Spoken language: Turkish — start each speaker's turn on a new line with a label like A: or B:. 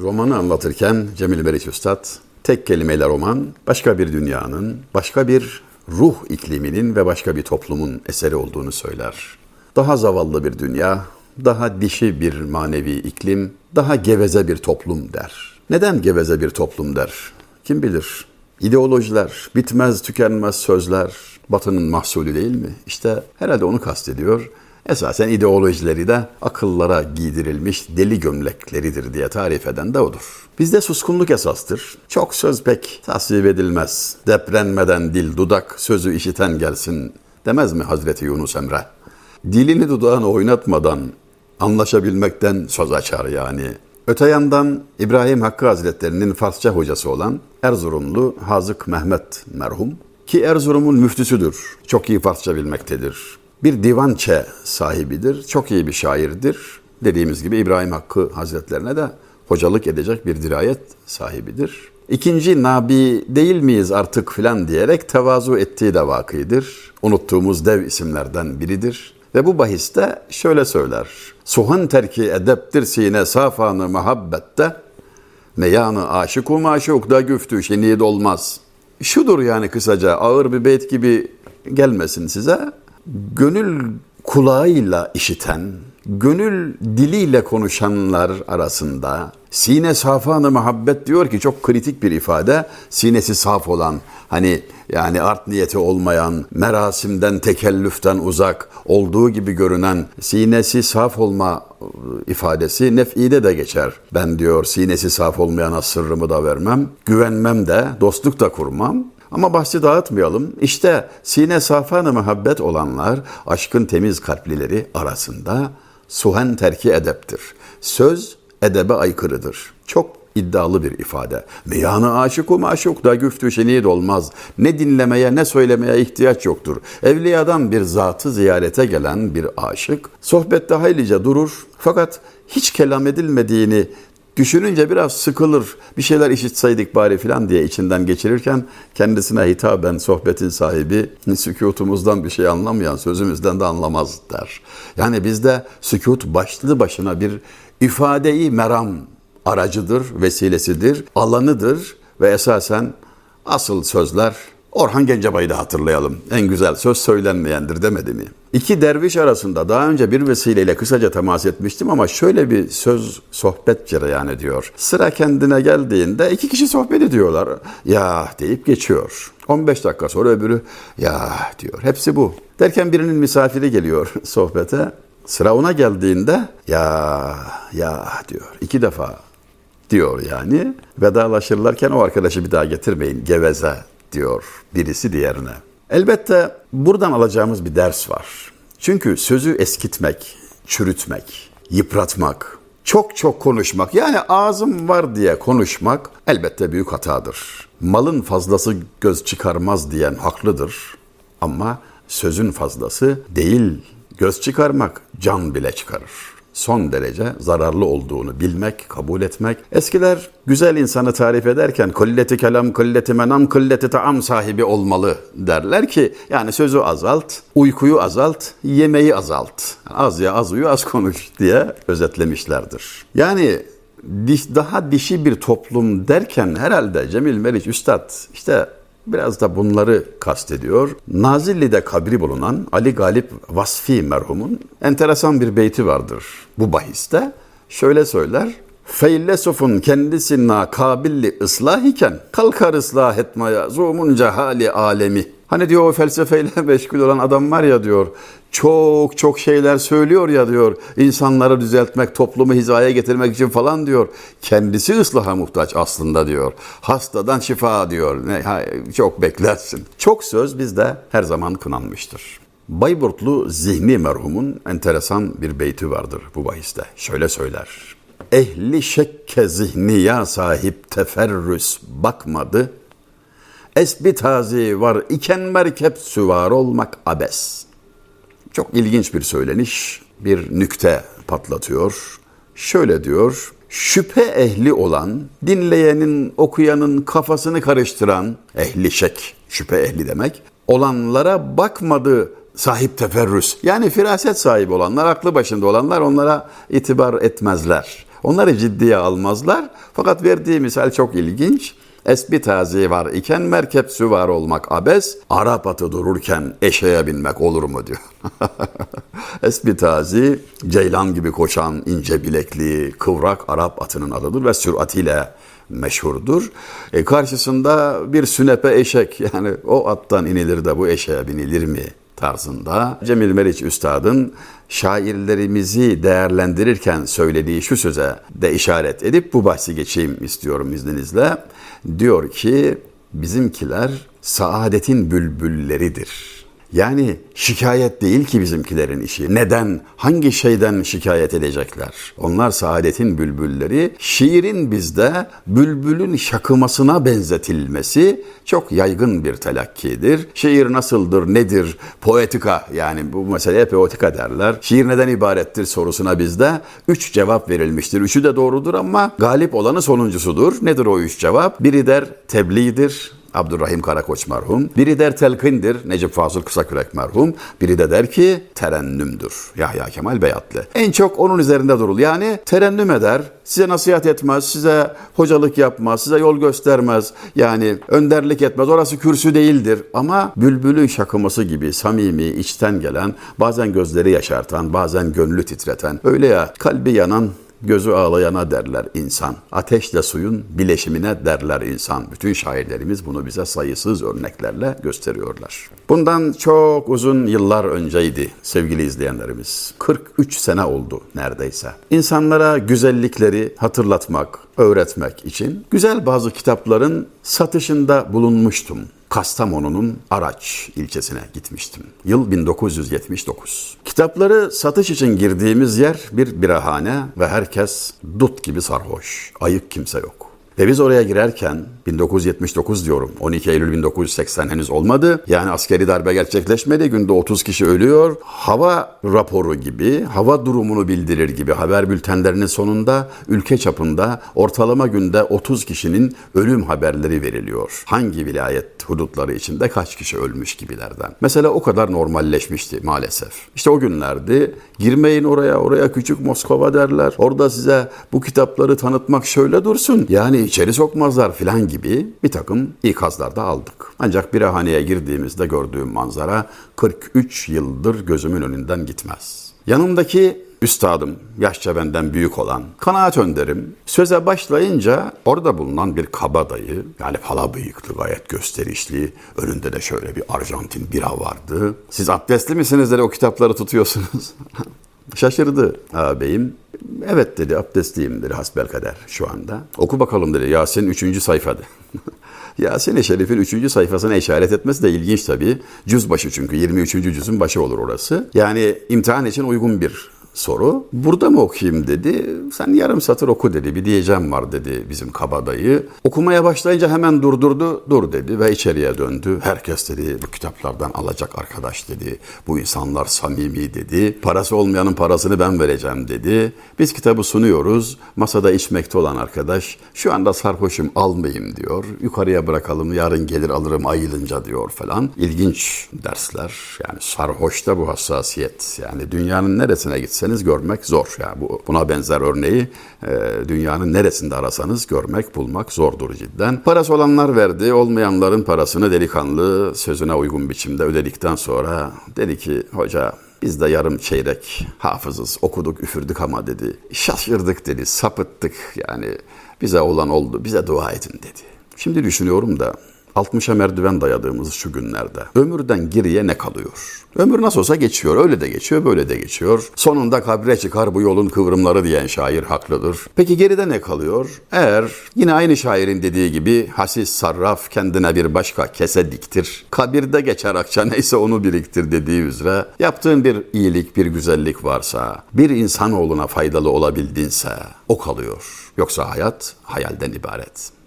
A: romanı anlatırken Cemil Meriç Üstad tek kelimeyle roman başka bir dünyanın, başka bir ruh ikliminin ve başka bir toplumun eseri olduğunu söyler. Daha zavallı bir dünya, daha dişi bir manevi iklim, daha geveze bir toplum der. Neden geveze bir toplum der? Kim bilir? İdeolojiler, bitmez tükenmez sözler batının mahsulü değil mi? İşte herhalde onu kastediyor. Esasen ideolojileri de akıllara giydirilmiş deli gömlekleridir diye tarif eden de odur. Bizde suskunluk esastır. Çok söz pek tasvip edilmez. Deprenmeden dil dudak sözü işiten gelsin demez mi Hazreti Yunus Emre? Dilini dudağını oynatmadan anlaşabilmekten söz açar yani. Öte yandan İbrahim Hakkı Hazretleri'nin Farsça hocası olan Erzurumlu Hazık Mehmet merhum ki Erzurum'un müftüsüdür. Çok iyi Farsça bilmektedir. Bir divançe sahibidir. Çok iyi bir şairdir. Dediğimiz gibi İbrahim Hakkı Hazretlerine de hocalık edecek bir dirayet sahibidir. İkinci Nabi değil miyiz artık filan diyerek tevazu ettiği de vakıdır. Unuttuğumuz dev isimlerden biridir. Ve bu bahiste şöyle söyler. Suhan terki edeptir sine safanı muhabbette. Meyanı aşık u maşuk da güftü şenid olmaz. Şudur yani kısaca ağır bir beyt gibi gelmesin size. Gönül kulağıyla işiten, gönül diliyle konuşanlar arasında sine safanı muhabbet diyor ki çok kritik bir ifade. Sinesi saf olan, hani yani art niyeti olmayan, merasimden, tekellüften uzak olduğu gibi görünen sinesi saf olma ifadesi nef'ide de geçer. Ben diyor sinesi saf olmayana sırrımı da vermem, güvenmem de, dostluk da kurmam. Ama bahsi dağıtmayalım. İşte sine safanı muhabbet olanlar aşkın temiz kalplileri arasında suhen terki edeptir. Söz edebe aykırıdır. Çok iddialı bir ifade. Meyanı aşık o maşuk da güftü şenid olmaz. Ne dinlemeye ne söylemeye ihtiyaç yoktur. Evliyadan bir zatı ziyarete gelen bir aşık sohbette haylice durur fakat hiç kelam edilmediğini Düşününce biraz sıkılır, bir şeyler işitseydik bari filan diye içinden geçirirken kendisine hitaben sohbetin sahibi sükutumuzdan bir şey anlamayan sözümüzden de anlamaz der. Yani bizde sükut başlı başına bir ifadeyi meram aracıdır, vesilesidir, alanıdır ve esasen asıl sözler Orhan Gencebay'ı da hatırlayalım. En güzel söz söylenmeyendir demedi mi? İki derviş arasında daha önce bir vesileyle kısaca temas etmiştim ama şöyle bir söz sohbet cereyan ediyor. Sıra kendine geldiğinde iki kişi sohbet ediyorlar. Ya deyip geçiyor. 15 dakika sonra öbürü ya diyor. Hepsi bu. Derken birinin misafiri geliyor sohbete. Sıra ona geldiğinde ya ya diyor. İki defa diyor yani. Vedalaşırlarken o arkadaşı bir daha getirmeyin geveze diyor birisi diğerine. Elbette buradan alacağımız bir ders var. Çünkü sözü eskitmek, çürütmek, yıpratmak, çok çok konuşmak yani ağzım var diye konuşmak elbette büyük hatadır. Malın fazlası göz çıkarmaz diyen haklıdır. Ama sözün fazlası değil göz çıkarmak can bile çıkarır son derece zararlı olduğunu bilmek, kabul etmek. Eskiler güzel insanı tarif ederken kulleti kelam, kulleti menam, kulleti taam sahibi olmalı derler ki yani sözü azalt, uykuyu azalt, yemeği azalt. Az ya az uyu az konuş diye özetlemişlerdir. Yani daha dişi bir toplum derken herhalde Cemil Meriç Üstad işte Biraz da bunları kastediyor. Nazilli'de kabri bulunan Ali Galip Vasfi merhumun enteresan bir beyti vardır bu bahiste. Şöyle söyler. Feylesofun kendisine kabilli ıslah iken kalkar ıslah etmeye zumunca hali alemi. Hani diyor o felsefeyle meşgul olan adam var ya diyor çok çok şeyler söylüyor ya diyor insanları düzeltmek, toplumu hizaya getirmek için falan diyor. Kendisi ıslaha muhtaç aslında diyor. Hastadan şifa diyor. Ne, ha, çok beklersin. Çok söz bizde her zaman kınanmıştır. Bayburtlu Zihni merhumun enteresan bir beyti vardır bu bahiste. Şöyle söyler. Ehli şekke zihniya sahip teferrüs bakmadı. Esbi tazi var iken merkep süvar olmak abes.'' Çok ilginç bir söyleniş, bir nükte patlatıyor. Şöyle diyor, şüphe ehli olan, dinleyenin, okuyanın kafasını karıştıran, ehli şek, şüphe ehli demek, olanlara bakmadı sahip teferrüs. Yani firaset sahibi olanlar, aklı başında olanlar onlara itibar etmezler. Onları ciddiye almazlar. Fakat verdiği misal çok ilginç. Esbi tazi var iken merkep süvar olmak abes, Arap atı dururken eşeğe binmek olur mu diyor. Esbi tazi, ceylan gibi koşan ince bilekli, kıvrak Arap atının adıdır ve süratiyle meşhurdur. E karşısında bir sünepe eşek yani o attan inilir de bu eşeğe binilir mi tarzında Cemil Meriç Üstad'ın şairlerimizi değerlendirirken söylediği şu söze de işaret edip bu bahsi geçeyim istiyorum izninizle. Diyor ki bizimkiler saadetin bülbülleridir. Yani şikayet değil ki bizimkilerin işi. Neden, hangi şeyden şikayet edecekler? Onlar saadetin bülbülleri. Şiirin bizde bülbülün şakımasına benzetilmesi çok yaygın bir telakkidir. Şiir nasıldır, nedir? Poetika yani bu meseleye poetika derler. Şiir neden ibarettir sorusuna bizde üç cevap verilmiştir. Üçü de doğrudur ama galip olanı sonuncusudur. Nedir o üç cevap? Biri der tebliğdir, Abdurrahim Karakoç merhum. Biri der telkindir Necip Fazıl Kısakürek merhum. Biri de der ki terennümdür Yahya Kemal Beyatlı. En çok onun üzerinde durul. Yani terennüm eder, size nasihat etmez, size hocalık yapmaz, size yol göstermez. Yani önderlik etmez. Orası kürsü değildir. Ama bülbülün şakıması gibi samimi, içten gelen, bazen gözleri yaşartan, bazen gönlü titreten, öyle ya kalbi yanan Gözü ağlayana derler insan. Ateşle suyun bileşimine derler insan. Bütün şairlerimiz bunu bize sayısız örneklerle gösteriyorlar. Bundan çok uzun yıllar önceydi sevgili izleyenlerimiz. 43 sene oldu neredeyse. İnsanlara güzellikleri hatırlatmak, öğretmek için güzel bazı kitapların satışında bulunmuştum. Kastamonu'nun Araç ilçesine gitmiştim. Yıl 1979. Kitapları satış için girdiğimiz yer bir birahane ve herkes dut gibi sarhoş. Ayık kimse yok. Ve biz oraya girerken 1979 diyorum 12 Eylül 1980 henüz olmadı. Yani askeri darbe gerçekleşmedi. Günde 30 kişi ölüyor. Hava raporu gibi, hava durumunu bildirir gibi haber bültenlerinin sonunda ülke çapında ortalama günde 30 kişinin ölüm haberleri veriliyor. Hangi vilayet hudutları içinde kaç kişi ölmüş gibilerden. Mesela o kadar normalleşmişti maalesef. İşte o günlerdi. Girmeyin oraya, oraya küçük Moskova derler. Orada size bu kitapları tanıtmak şöyle dursun. Yani içeri sokmazlar filan gibi bir takım ikazlar da aldık. Ancak bir haneye girdiğimizde gördüğüm manzara 43 yıldır gözümün önünden gitmez. Yanımdaki üstadım, yaşça benden büyük olan, kanaat önderim, söze başlayınca orada bulunan bir kabadayı, yani pala bıyıklı, gayet gösterişli, önünde de şöyle bir Arjantin bira vardı. Siz abdestli misiniz dedi o kitapları tutuyorsunuz. Şaşırdı ağabeyim. Evet dedi abdestliyim dedi hasbelkader şu anda. Oku bakalım dedi Yasin 3. sayfada. Yasin-i Şerif'in 3. sayfasına işaret etmesi de ilginç tabii. Cüz başı çünkü 23. cüzün başı olur orası. Yani imtihan için uygun bir soru. Burada mı okuyayım dedi. Sen yarım satır oku dedi. Bir diyeceğim var dedi bizim kabadayı. Okumaya başlayınca hemen durdurdu. Dur dedi ve içeriye döndü. Herkes dedi bu kitaplardan alacak arkadaş dedi. Bu insanlar samimi dedi. Parası olmayanın parasını ben vereceğim dedi. Biz kitabı sunuyoruz. Masada içmekte olan arkadaş şu anda sarhoşum almayayım diyor. Yukarıya bırakalım yarın gelir alırım ayılınca diyor falan. İlginç dersler. Yani sarhoşta bu hassasiyet. Yani dünyanın neresine gitsen gitseniz görmek zor. Yani bu, buna benzer örneği e, dünyanın neresinde arasanız görmek, bulmak zordur cidden. Parası olanlar verdi, olmayanların parasını delikanlı sözüne uygun biçimde ödedikten sonra dedi ki hoca biz de yarım çeyrek hafızız, okuduk, üfürdük ama dedi. Şaşırdık dedi, sapıttık yani bize olan oldu, bize dua edin dedi. Şimdi düşünüyorum da 60'a merdiven dayadığımız şu günlerde ömürden geriye ne kalıyor? Ömür nasıl olsa geçiyor. Öyle de geçiyor, böyle de geçiyor. Sonunda kabre çıkar bu yolun kıvrımları diyen şair haklıdır. Peki geride ne kalıyor? Eğer yine aynı şairin dediği gibi hasis sarraf kendine bir başka kese diktir. Kabirde geçer akça neyse onu biriktir dediği üzere yaptığın bir iyilik, bir güzellik varsa, bir insanoğluna faydalı olabildinse o kalıyor. Yoksa hayat hayalden ibaret.